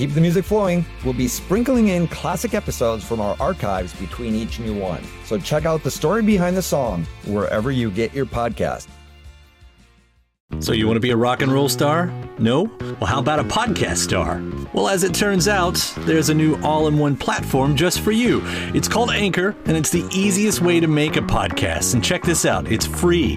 Keep the music flowing, we'll be sprinkling in classic episodes from our archives between each new one. So check out the story behind the song wherever you get your podcast. So, you want to be a rock and roll star? No? Well, how about a podcast star? Well, as it turns out, there's a new all in one platform just for you. It's called Anchor, and it's the easiest way to make a podcast. And check this out it's free.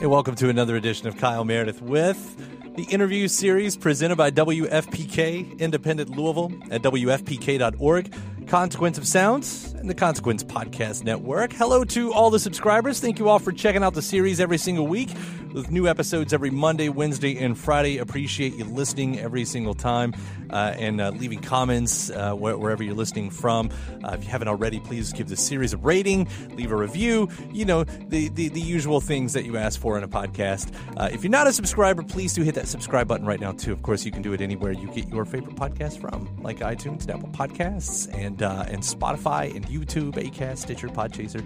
Hey, welcome to another edition of Kyle Meredith with the interview series presented by WFPK Independent Louisville at WFPK.org, Consequence of Sounds, and the Consequence Podcast Network. Hello to all the subscribers. Thank you all for checking out the series every single week with new episodes every Monday, Wednesday, and Friday. Appreciate you listening every single time and uh, leaving comments uh, wh- wherever you're listening from. Uh, if you haven't already, please give the series a rating, leave a review. You know, the, the, the usual things that you ask for in a podcast. Uh, if you're not a subscriber, please do hit that subscribe button right now, too. Of course, you can do it anywhere you get your favorite podcast from, like iTunes and Apple Podcasts and, uh, and Spotify and YouTube, Acast, Stitcher, Podchaser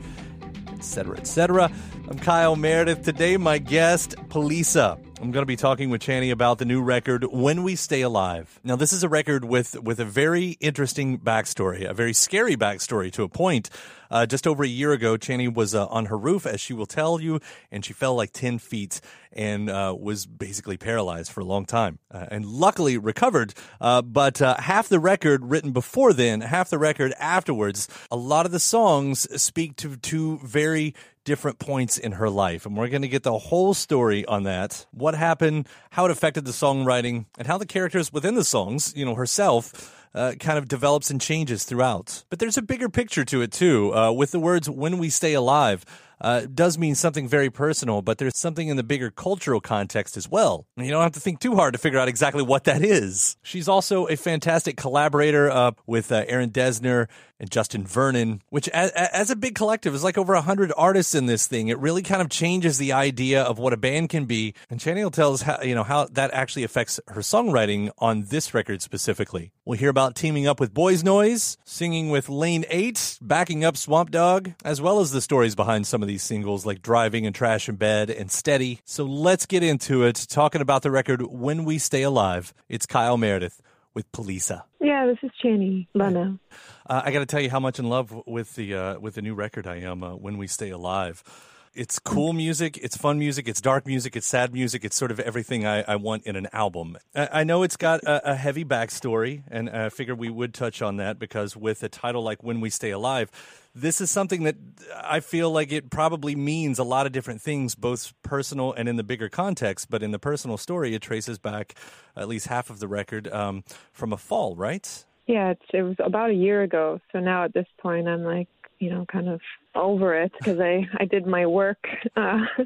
etc., etc. I'm Kyle Meredith. Today, my guest, Poliça. I'm going to be talking with Channy about the new record, When We Stay Alive. Now, this is a record with, with a very interesting backstory, a very scary backstory to a point. Uh, just over a year ago, Channy was uh, on her roof, as she will tell you, and she fell like 10 feet and uh, was basically paralyzed for a long time. Uh, and luckily recovered, uh, but uh, half the record written before then, half the record afterwards, a lot of the songs speak to two very different points in her life. And we're going to get the whole story on that. What happened, how it affected the songwriting, and how the characters within the songs, you know, herself, uh, kind of develops and changes throughout. But there's a bigger picture to it too, uh, with the words "when we stay alive." Uh, does mean something very personal, but there's something in the bigger cultural context as well. You don't have to think too hard to figure out exactly what that is. She's also a fantastic collaborator uh, with uh, Aaron Dessner and Justin Vernon, which as, as a big collective is like over 100 artists in this thing. It really kind of changes the idea of what a band can be. And Channy will tell us how, you know, how that actually affects her songwriting on this record specifically. We'll hear about teaming up with Boys Noize, singing with Lane 8, backing up Swamp Dogg, as well as the stories behind some of these singles like Driving and Trash in Bed and Steady. So let's get into it, talking about the record When We Stay Alive. It's Kyle Meredith with Poliça. Yeah, this is Channy Leaneagh. Uh, I got to tell you how much in love with the uh, with the new record I am. Uh, when we stay alive, it's cool music, it's fun music, it's dark music, it's sad music, it's sort of everything I, I want in an album. I, I know it's got a, a, heavy backstory, and I figured we would touch on that because with a title like When We Stay Alive, this is something that I feel like it probably means a lot of different things, both personal and in the bigger context. But in the personal story, it traces back at least half of the record um, from a fall, right? Yeah, it was about a year ago. So now at this point, I'm like, you know, kind of over it because I I did my work uh,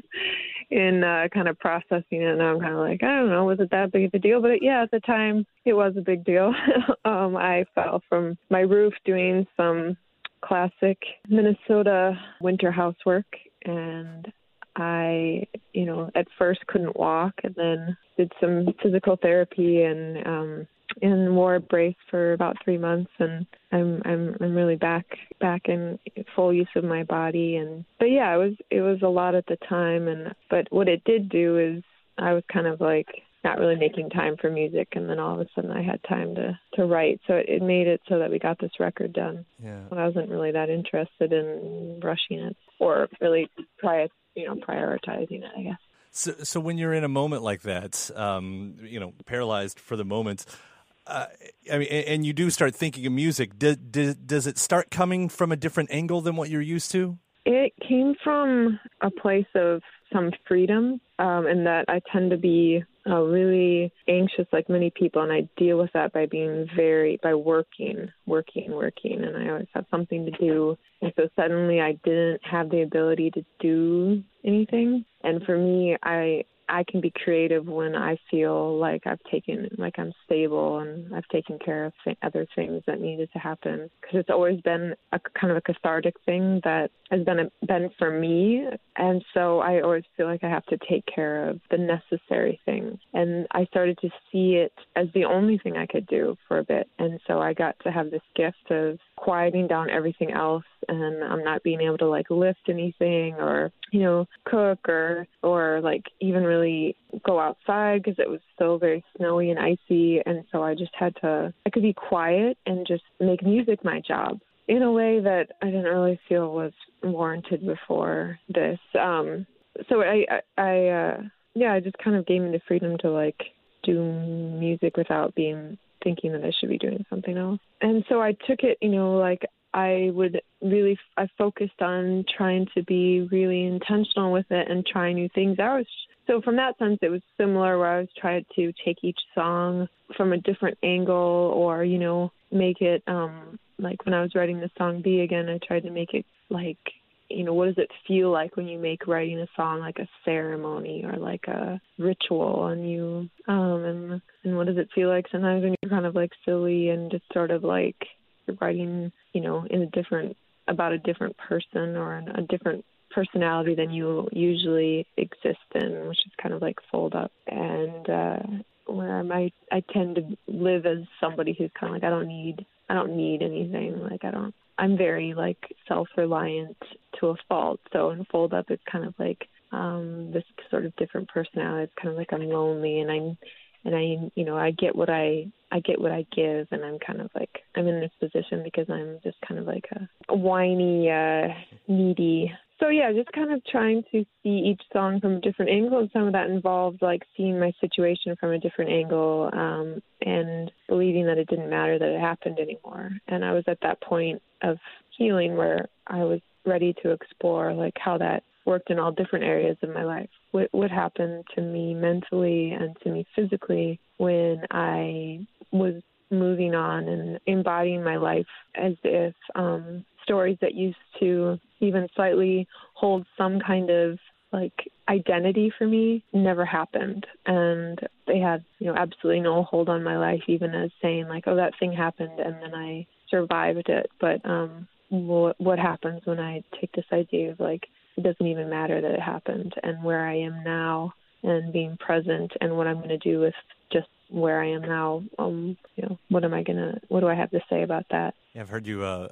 in uh, kind of processing it. And I'm kind of like, I don't know, was it that big of a deal? But yeah, at the time, it was a big deal. um, I fell from my roof doing some classic Minnesota winter housework, and I, you know, at first couldn't walk, and then did some physical therapy and um, wore brace for about three months and I'm I'm I'm really back back in full use of my body and but yeah it was it was a lot at the time and but what it did do is I was kind of like not really making time for music and then all of a sudden I had time to to write so it, it made it so that we got this record done. Yeah. I wasn't really that interested in rushing it or really prior you know prioritizing it I guess. So, so when you're in a moment like that, um, you know, paralyzed for the moment, uh, I mean, and you do start thinking of music. Does, does, it start coming from a different angle than what you're used to? It came from a place of some freedom, um, and that I tend to be uh, really anxious, like many people, and I deal with that by being very by working, working, working, and I always have something to do. And so suddenly, I didn't have the ability to do anything. And for me, I I can be creative when I feel like I've taken, like I'm stable and I've taken care of th- other things that needed to happen. Because it's always been a kind of a cathartic thing that has been a, been for me, and so I always feel like I have to take care of the necessary things. And I started to see it as the only thing I could do for a bit, and so I got to have this gift of quieting down everything else and I'm not being able to like lift anything or you know cook or or like even really go outside because it was still very snowy and icy and so I just had to I could be quiet and just make music my job in a way that I didn't really feel was warranted before this um so I I, I uh yeah I just kind of gave me the freedom to like do music without being thinking that I should be doing something else. And so I took it, you know, like I would really, I focused on trying to be really intentional with it and try new things. Was, so from that sense, it was similar where I was trying to take each song from a different angle or, you know, make it, um, like when I was writing the song Be Again, I tried to make it like you know, what does it feel like when you make writing a song like a ceremony or like a ritual and you um and and what does it feel like sometimes when you're kind of like silly and just sort of like writing, you know, in a different about a different person or a different personality than you usually exist in, which is kind of like fold up and uh where I I tend to live as somebody who's kind of like I don't need I don't need anything like I don't I'm very like self-reliant to a fault. So in Fold Up, it's kind of like um, this sort of different personality. It's kind of like I'm lonely, and I'm and I you know I get what I I get what I give, and I'm kind of like I'm in this position because I'm just kind of like a, whiny, uh, needy so yeah, just kind of trying to see each song from a different angle, and some of that involved like seeing my situation from a different angle, um, and believing that it didn't matter that it happened anymore. And I was at that point of healing where I was ready to explore like how that worked in all different areas of my life. What what happened to me mentally and to me physically when I was moving on and embodying my life as if um stories that used to even slightly hold some kind of like identity for me never happened and they had you know absolutely no hold on my life even as saying like oh that thing happened and then i survived it but um what what happens when i take this idea of like it doesn't even matter that it happened and where i am now and being present and what i'm going to do with just where I am now. Um, you know, what am I gonna? What do I have to say about that? Yeah, I've heard you, uh,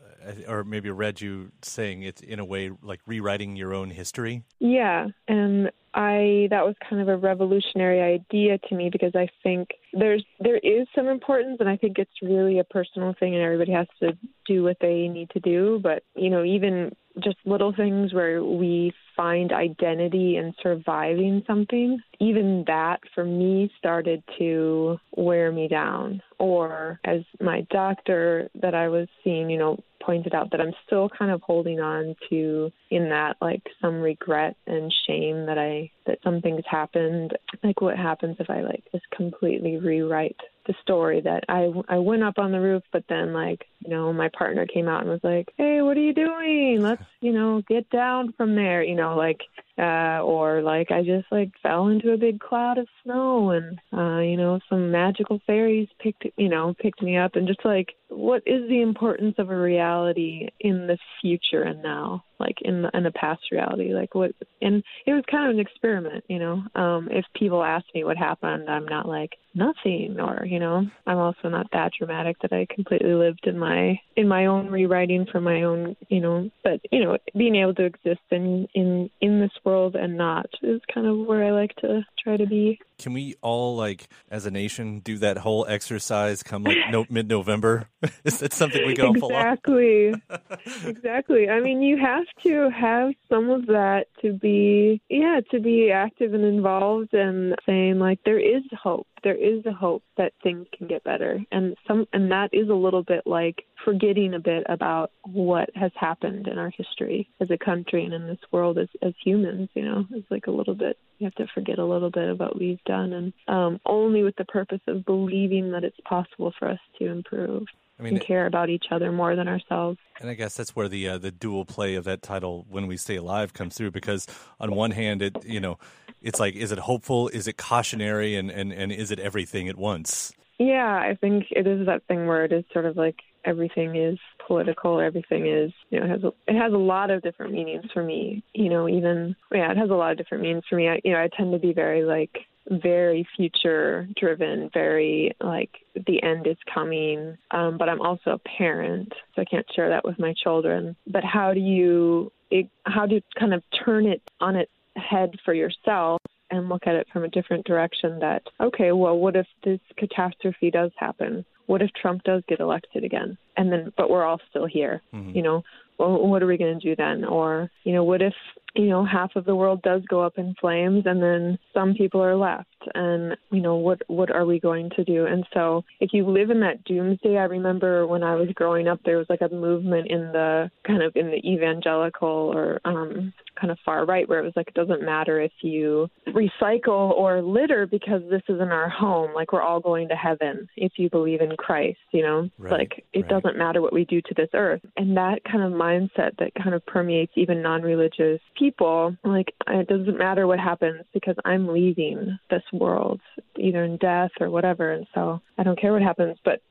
or maybe read you saying it's in a way like rewriting your own history. Yeah, and I that was kind of a revolutionary idea to me because I think there's there is some importance, and I think it's really a personal thing, and everybody has to do what they need to do. But you know, even just little things where we find identity in surviving something, even that for me started to wear me down. Or as my doctor that I was seeing, you know, pointed out that I'm still kind of holding on to in that like some regret and shame that I that something's happened. Like what happens if I like just completely rewrite the story that I I went up on the roof, but then like you know, my partner came out and was like, "Hey, what are you doing? Let's, you know, get down from there." You know, like uh or like I just like fell into a big cloud of snow and uh you know some magical fairies picked you know picked me up and just like what is the importance of a reality in the future and now like in the, in a past reality like what and it was kind of an experiment you know um if people ask me what happened i'm not like nothing or you know i'm also not that dramatic that i completely lived in my in my own rewriting for my own you know but you know being able to exist in in in this world and not is kind of where i like to try to be. Can we all, like, as a nation, do that whole exercise come like no, mid November? Is that something we can all exactly. Exactly. I mean you have to have some of that to be yeah to be active and involved and saying like there is hope there is a hope that things can get better. And some and that is a little bit like forgetting a bit about what has happened in our history as a country and in this world as as humans you know it's like a little bit you have to forget a little bit of what we've done and um only with the purpose of believing that it's possible for us to improve I mean, and care about each other more than ourselves And I guess that's where the uh, the dual play of that title "When We Stay Alive" comes through because on one hand, it you know, it's like, is it hopeful? Is it cautionary? And and and is it everything at once? Yeah, I think it is that thing where it is sort of like everything is political, everything is, you know, it has a, it has a lot of different meanings for me. You know, even yeah, it has a lot of different meanings for me. I, you know, I tend to be very like very future driven, very like the end is coming. Um, but I'm also a parent, so I can't share that with my children. But how do you it, how do you kind of turn it on its head for yourself and look at it from a different direction that okay well what if this catastrophe does happen what if trump does get elected again and then but we're all still here Mhm. you know well what are we going to do then or you know what if you know half of the world does go up in flames and then some people are left. And you know what what are we going to do? And so if you live in that doomsday i remember when i was growing up there was like a movement in the kind of in the evangelical or um kind of far right where it was like it doesn't matter if you recycle or litter because this isn't our home. Like we're all going to heaven if you believe in christ you know? Right, like it right. doesn't matter what we do to this earth. And that kind of mindset that kind of permeates even non-religious people like it doesn't matter what happens because i'm leaving this world either in death or whatever and so i don't care what happens. But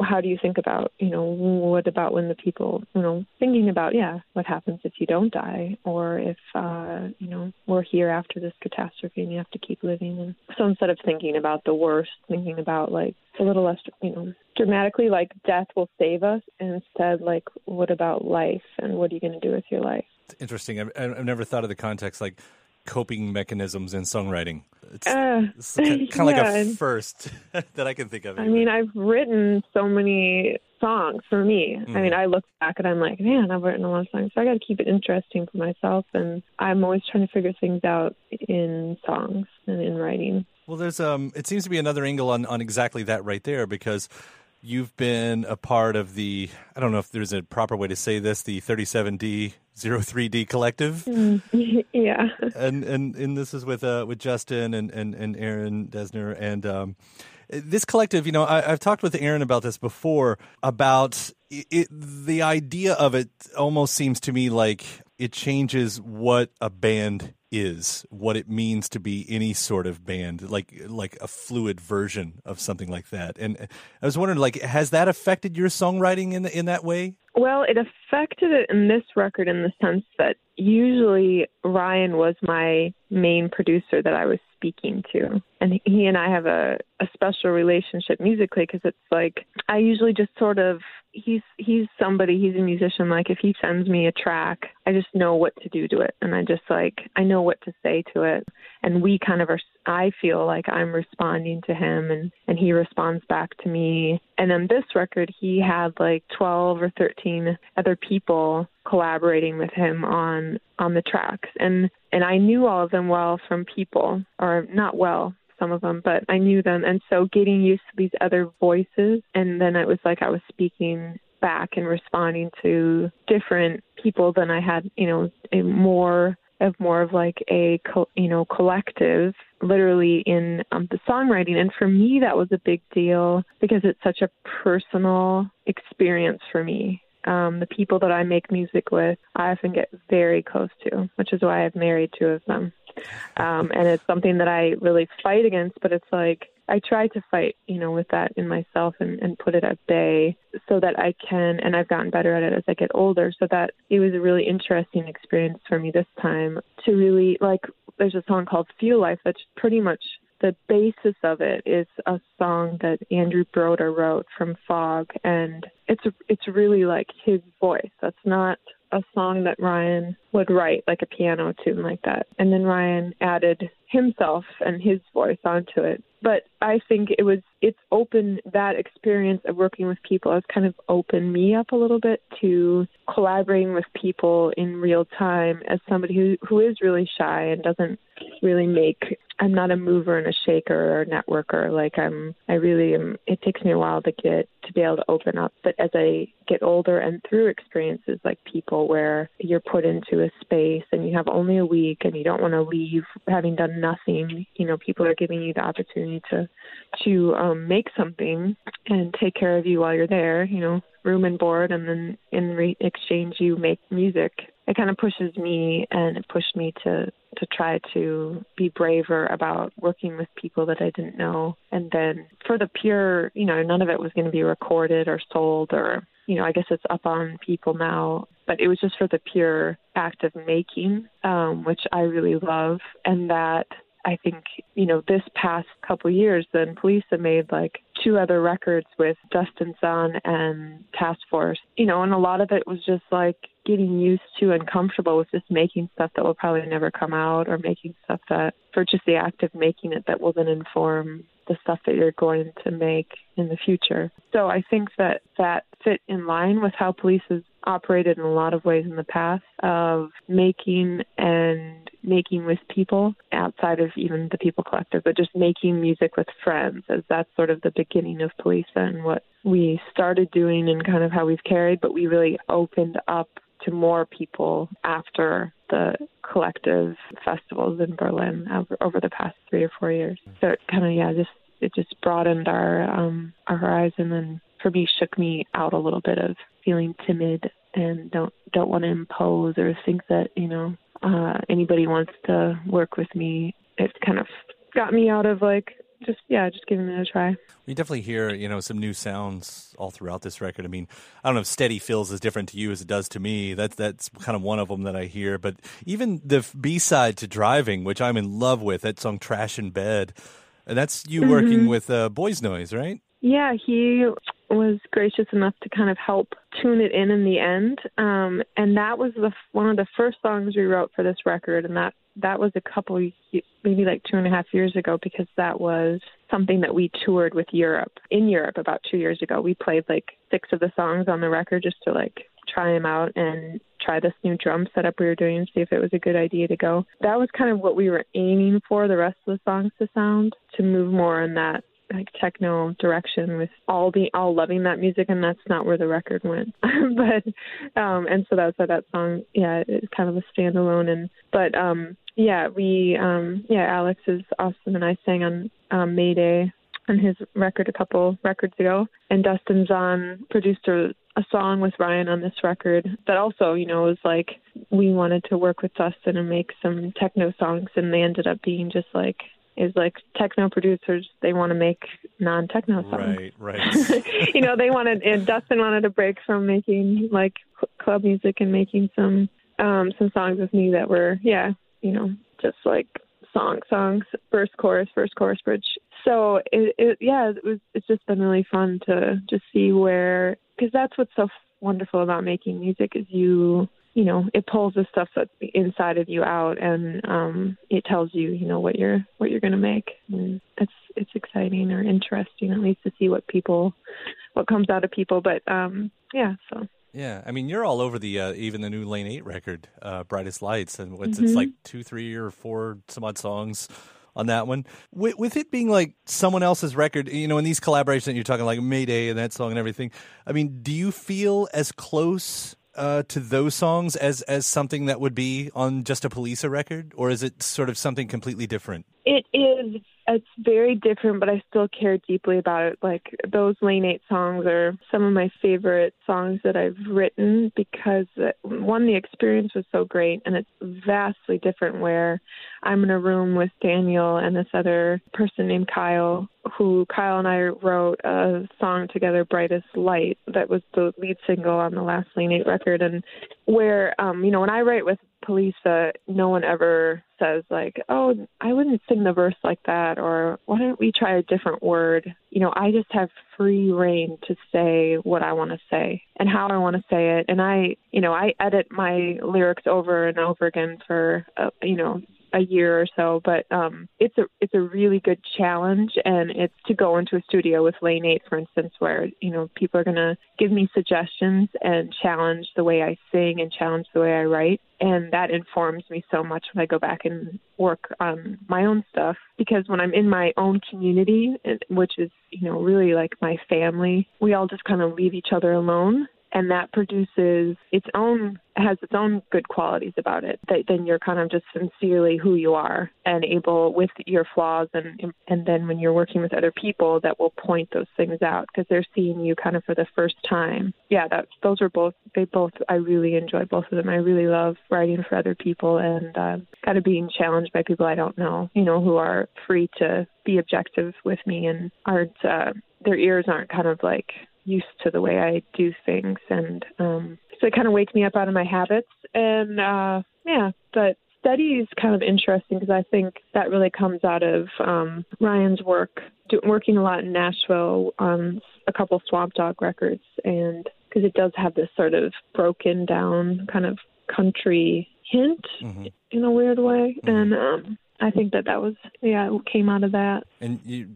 how do you think about you know what about when the people you know thinking about yeah what happens if you don't die or if uh you know we're here after this catastrophe and you have to keep living? And so instead of thinking about the worst thinking about like a little less you know dramatically like death will save us and instead like what about life and what are you going to do with your life interesting. I've, I've never thought of the context like coping mechanisms in songwriting. It's, uh, it's kind of like a first that I can think of. I mean, I've written so many songs for me. I mean, I look back and I'm like, man, I've written a lot of songs. So I got to keep it interesting for myself. And I'm always trying to figure things out in songs and in writing. Well, there's um, it seems to be another angle on on exactly that right there because you've been a part of the I don't know if there's a proper way to say this the 37D 03D collective. yeah. and and and this is with uh with Justin and and and Aaron Dessner and um this collective, you know, I, I've talked with Aaron about this before about it, it. The idea of it almost seems to me like it changes what a band is, what it means to be any sort of band, like like a fluid version of something like that. And I was wondering, like, has that affected your songwriting in in that way? Well, it affected it in this record in the sense that usually Ryan was my main producer that I was speaking to. And he and I have a, a special relationship musically because it's like I usually just sort of he's he's somebody he's a musician like if he sends me a track I just know what to do to it and I just like I know what to say to it and we kind of are I feel like I'm responding to him and and he responds back to me and then this record he had like 12 or 13 other people collaborating with him on on the tracks and and I knew all of them well from people or not well some of them, but I knew them. And so getting used to these other voices, and then it was like I was speaking back and responding to different people than I had, you know, a more of more of like a you know collective literally in um, the songwriting and for me that was a big deal because it's such a personal experience for me um, the people that I make music with, I often get very close to, which is why I've married two of them. Um, and it's something that I really fight against, but it's like I try to fight, you know, with that in myself and, and put it at bay so that I can, and I've gotten better at it as I get older, so that it was a really interesting experience for me this time to really, like, there's a song called Feel Life that's pretty much the basis of it is a song that Andrew Broder wrote from Fog, and it's it's really like his voice. That's not a song that Ryan would write like a piano tune like that. And then Ryan added himself and his voice onto it. But I think it was it's open that experience of working with people has kind of opened me up a little bit to collaborating with people in real time as somebody who who is really shy and doesn't really make I'm not a mover and a shaker or a networker. Like I'm, I really am. It takes me a while to get to be able to open up. But as I get older and through experiences like people where you're put into a space and you have only a week and you don't want to leave having done nothing, you know, people are giving you the opportunity to to um, make something and take care of you while you're there. You know, room and board, and then in re- exchange you make music. It kind of pushes me, and it pushed me to to try to be braver about working with people that I didn't know. And then for the pure, you know, none of it was going to be recorded or sold, or you know, I guess it's up on people now. But it was just for the pure act of making, um, which I really love, and that I think, you know, this past couple years, then Poliça have made like two other records with Dustin Zahn and Task Force, you know, and a lot of it was just like getting used to and comfortable with just making stuff that will probably never come out or making stuff that for just the act of making it that will then inform the stuff that you're going to make in the future. So I think that that fit in line with how Poliça has operated in a lot of ways in the past of making and making with people outside of even the People Collective, but just making music with friends, as that's sort of the beginning of Poliça and what we started doing and kind of how we've carried, but we really opened up to more people after the collective festivals in Berlin over, the past three or four years. So it kind of yeah, just it just broadened our um, our horizon and for me shook me out a little bit of feeling timid and don't don't want to impose or think that you know uh, anybody wants to work with me. It kind of got me out of like just yeah, just giving it a try. We definitely hear you know some new sounds all throughout this record. I mean, I don't know if "Steady" feels as different to you as it does to me. That's that's kind of one of them that I hear. But even the B side to "Driving," which I'm in love with, that song "Trash in Bed," and that's you mm-hmm. working with uh, Boys Noize, right? Yeah, he was gracious enough to kind of help tune it in in the end. Um, and that was the one of the first songs we wrote for this record, and that that was a couple, maybe like two and a half years ago, because that was something that we toured with Europe in Europe about two years ago. We played like six of the songs on the record just to like try them out and try this new drum setup we were doing and see if it was a good idea to go. That was kind of what we were aiming for the rest of the songs to sound to move more in that like techno direction with all the all loving that music and that's not where the record went. But um and so that's why that song yeah it's kind of a standalone. And but um yeah we um yeah alex is awesome and i sang on um mayday on his record a couple records ago. And dustin zahn produced a, a song with ryan on this record that also you know was like we wanted to work with dustin and make some techno songs and they ended up being just like is like techno producers they want to make non techno songs. Right, right. you know, they wanted and Dustin wanted a break from making like club music and making some um some songs with me that were yeah, you know, just like song songs, first chorus, first chorus bridge. So it, it yeah, it was it's just been really fun to just see where because that's what's so wonderful about making music is you you know it pulls the stuff that's inside of you out and um it tells you you know what you're what you're going to make and it's it's exciting or interesting at least to see what people what comes out of people but um yeah so yeah, I mean, you're all over the uh, even the new Lane Eight record, uh, "Brightest Lights," and it's, mm-hmm. it's like two, three, or four some odd songs on that one. With, with, it being like someone else's record, you know, in these collaborations, you're talking like Mayday and that song and everything. I mean, do you feel as close uh, to those songs as as something that would be on just a Poliça record, or is it sort of something completely different? It is. It's very different, but I still care deeply about it. Like those Lane 8 songs are some of my favorite songs that I've written because one, the experience was so great, and it's vastly different where I'm in a room with Daniel and this other person named Kyle, who Kyle and I wrote a song together, Brightest Light, that was the lead single on the last Lane 8 record. And where, um, you know, when I write with Poliça, no one ever says like, "Oh, I wouldn't sing the verse like that," or "Why don't we try a different word?" You know, I just have free reign to say what I want to say and how I want to say it, and I, you know, I edit my lyrics over and over again for, uh, you know, a year or so, but um, it's a it's a really good challenge, and it's to go into a studio with Lane Eight, for instance, where you know people are gonna give me suggestions and challenge the way I sing and challenge the way I write, and that informs me so much when I go back and work on my own stuff. Because when I'm in my own community, which is you know really like my family, we all just kind of leave each other alone and that produces its own has its own good qualities about it that then you're kind of just sincerely who you are and able with your flaws and and then when you're working with other people that will point those things out because they're seeing you kind of for the first time. Yeah that those are both they both i really enjoy both of them. I really love writing for other people and uh, kind of being challenged by people i don't know you know who are free to be objective with me and aren't uh, their ears aren't kind of like used to the way I do things, and um, so it kind of wakes me up out of my habits. And uh, yeah, but Steady is kind of interesting because I think that really comes out of um, Ryan's work, do, working a lot in Nashville on a couple Swamp Dogg records, and because it does have this sort of broken down kind of country hint mm-hmm. in a weird way, mm-hmm. and um, I think that that was yeah it came out of that. And you,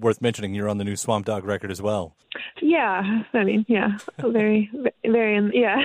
worth mentioning, you're on the new Swamp Dogg record as well. Yeah, I mean, yeah, very, very, yeah,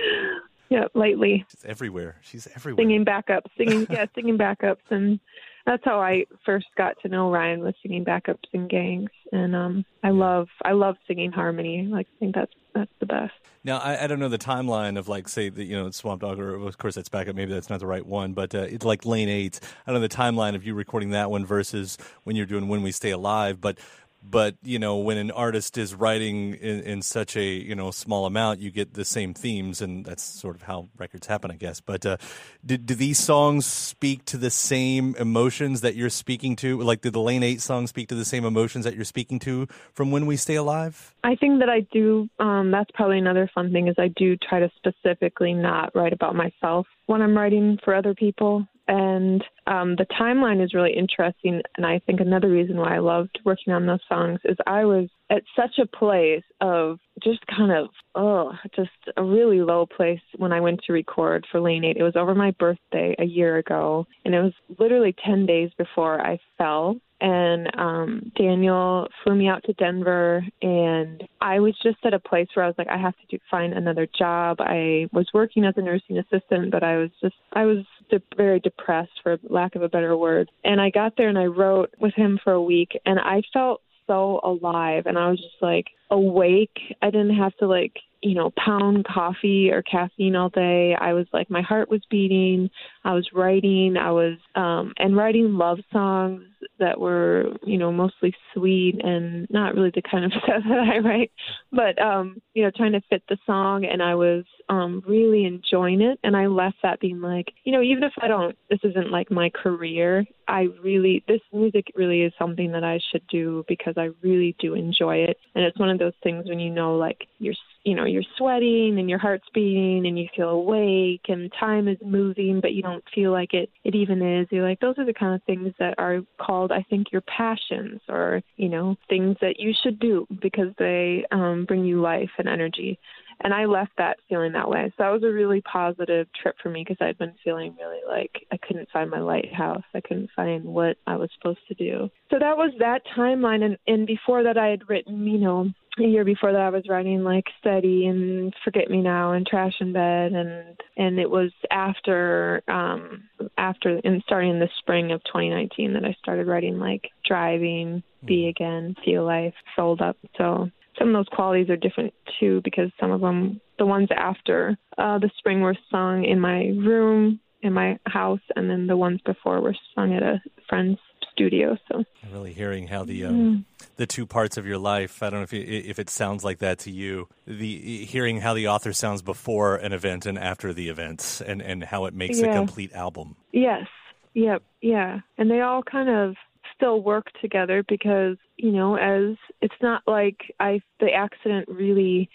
yeah. Lately, she's everywhere. She's everywhere. Singing backups, singing, yeah, singing backups, and that's how I first got to know Ryan was singing backups and gangs, and um, I love, I love singing harmony. Like, I think that's that's the best. Now, I, I don't know the timeline of like, say, the, you know, Swamp Dogg, or of course that's backup. Maybe that's not the right one, but uh, it's like Lane Eight. I don't know the timeline of you recording that one versus when you're doing When We Stay Alive. But but you know when an artist is writing in, in, such a you know small amount you get the same themes and that's sort of how records happen i guess. But uh, do, do these songs speak to the same emotions that you're speaking to? Like did the lane 8 songs speak to the same emotions that you're speaking to from when we stay alive? I think that i do um, that's probably another fun thing is i do try to specifically not write about myself when i'm writing for other people and um, the timeline is really interesting. And I think another reason why I loved working on those songs is I was at such a place of just kind of, oh, just a really low place when I went to record for Lane 8. It was over my birthday a year ago, and it was literally 10 days before I fell and um Daniel flew me out to Denver and I was just at a place where I was like I have to do, find another job. I was working as a nursing assistant but I was just I was de- very depressed for lack of a better word. And I got there and I wrote with him for a week and I felt so alive and I was just like awake. I didn't have to like, you know, pound coffee or caffeine all day. I was like my heart was beating. I was writing. I was um and writing love songs that were, you know, mostly sweet and not really the kind of stuff that I write, but um, you know, trying to fit the song and I was um really enjoying it and I left that being like, you know, even if I don't this isn't like my career, I really this music really is something that I should do because I really do enjoy it. And it's one of those things when you know like you're you know you're sweating and your heart's beating and you feel awake and time is moving but you don't feel like it it even is. You're like those are the kind of things that are called i think your passions or you know things that you should do because they um bring you life and energy and I left that feeling that way. So that was a really positive trip for me because I'd been feeling really like I couldn't find my lighthouse. I couldn't find what I was supposed to do. So that was that timeline. And, and before that, I had written, you know, a year before that, I was writing like Steady and Forget Me Now and Trash in Bed, and and it was after um after and starting in the spring of 2019 that I started writing like Driving, Be Again, Feel Life, Fold Up. So some of those qualities are different too because some of them the ones after uh, the spring were sung in my room in my house, and then the ones before were sung at a friend's studio. So really hearing how the um, the two parts of your life. I don't know if you, if it sounds like that to you. The hearing how the author sounds before an event and after the events, and and how it makes Yeah. a complete album. Yes. Yep. Yeah. And they all kind of still work together because, you know, as it's not like I the accident really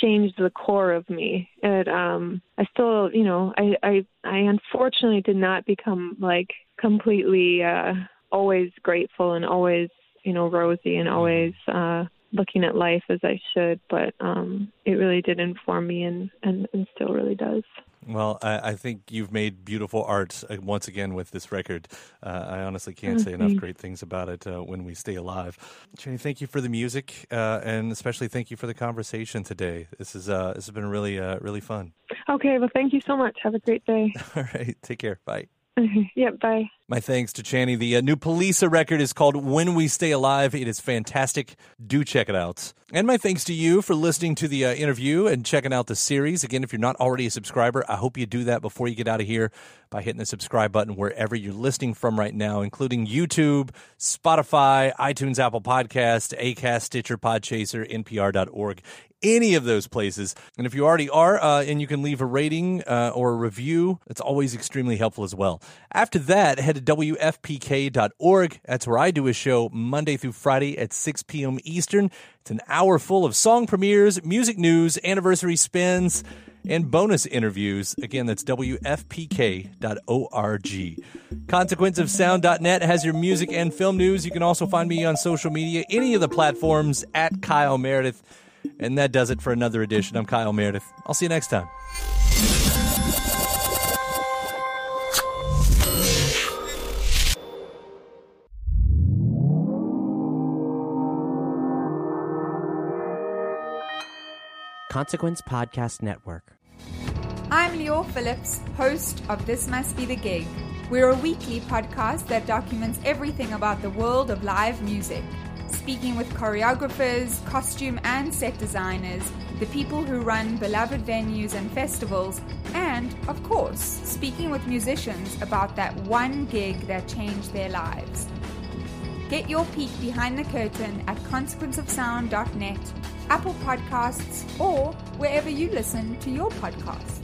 changed the core of me. It um I still, you know, I I I unfortunately did not become like completely uh always grateful and always, you know, rosy and always uh looking at life as I should, but um it really did inform me and and, and still really does. Well, I, I think you've made beautiful art uh, once again with this record. Uh, I honestly can't Oh, say enough great things about it uh, when we stay alive. Channy, thank you for the music, uh, and especially thank you for the conversation today. This is uh, this has been really uh, really fun. Okay, well thank you so much. Have a great day. All right, take care. Bye. yep, bye. My thanks to Channy. The uh, new Poliça record is called When We Stay Alive. It is fantastic. Do check it out. And my thanks to you for listening to the uh, interview and checking out the series. Again, if you're not already a subscriber, I hope you do that before you get out of here by hitting the subscribe button wherever you're listening from right now, including YouTube, Spotify, iTunes, Apple Podcast, Acast, Stitcher, Podchaser, NPR.org any of those places. And if you already are, uh, and you can leave a rating uh, or a review, it's always extremely helpful as well. After that, head to WFPK.org. That's where I do a show Monday through Friday at 6 p.m. Eastern. It's an hour full of song premieres, music news, anniversary spins, and bonus interviews. Again, that's WFPK.org. ConsequenceOfSound.net has your music and film news. You can also find me on social media, any of the platforms at Kyle Meredith. And that does it for another edition. I'm Kyle Meredith. I'll see you next time. Consequence Podcast Network. I'm Leo Phillips, host of This Must Be the Gig. We're a weekly podcast that documents everything about the world of live music, speaking with choreographers, costume and set designers, the people who run beloved venues and festivals, and, of course, speaking with musicians about that one gig that changed their lives. Get your peek behind the curtain at consequenceofsound.net, Apple Podcasts, or wherever you listen to your podcasts.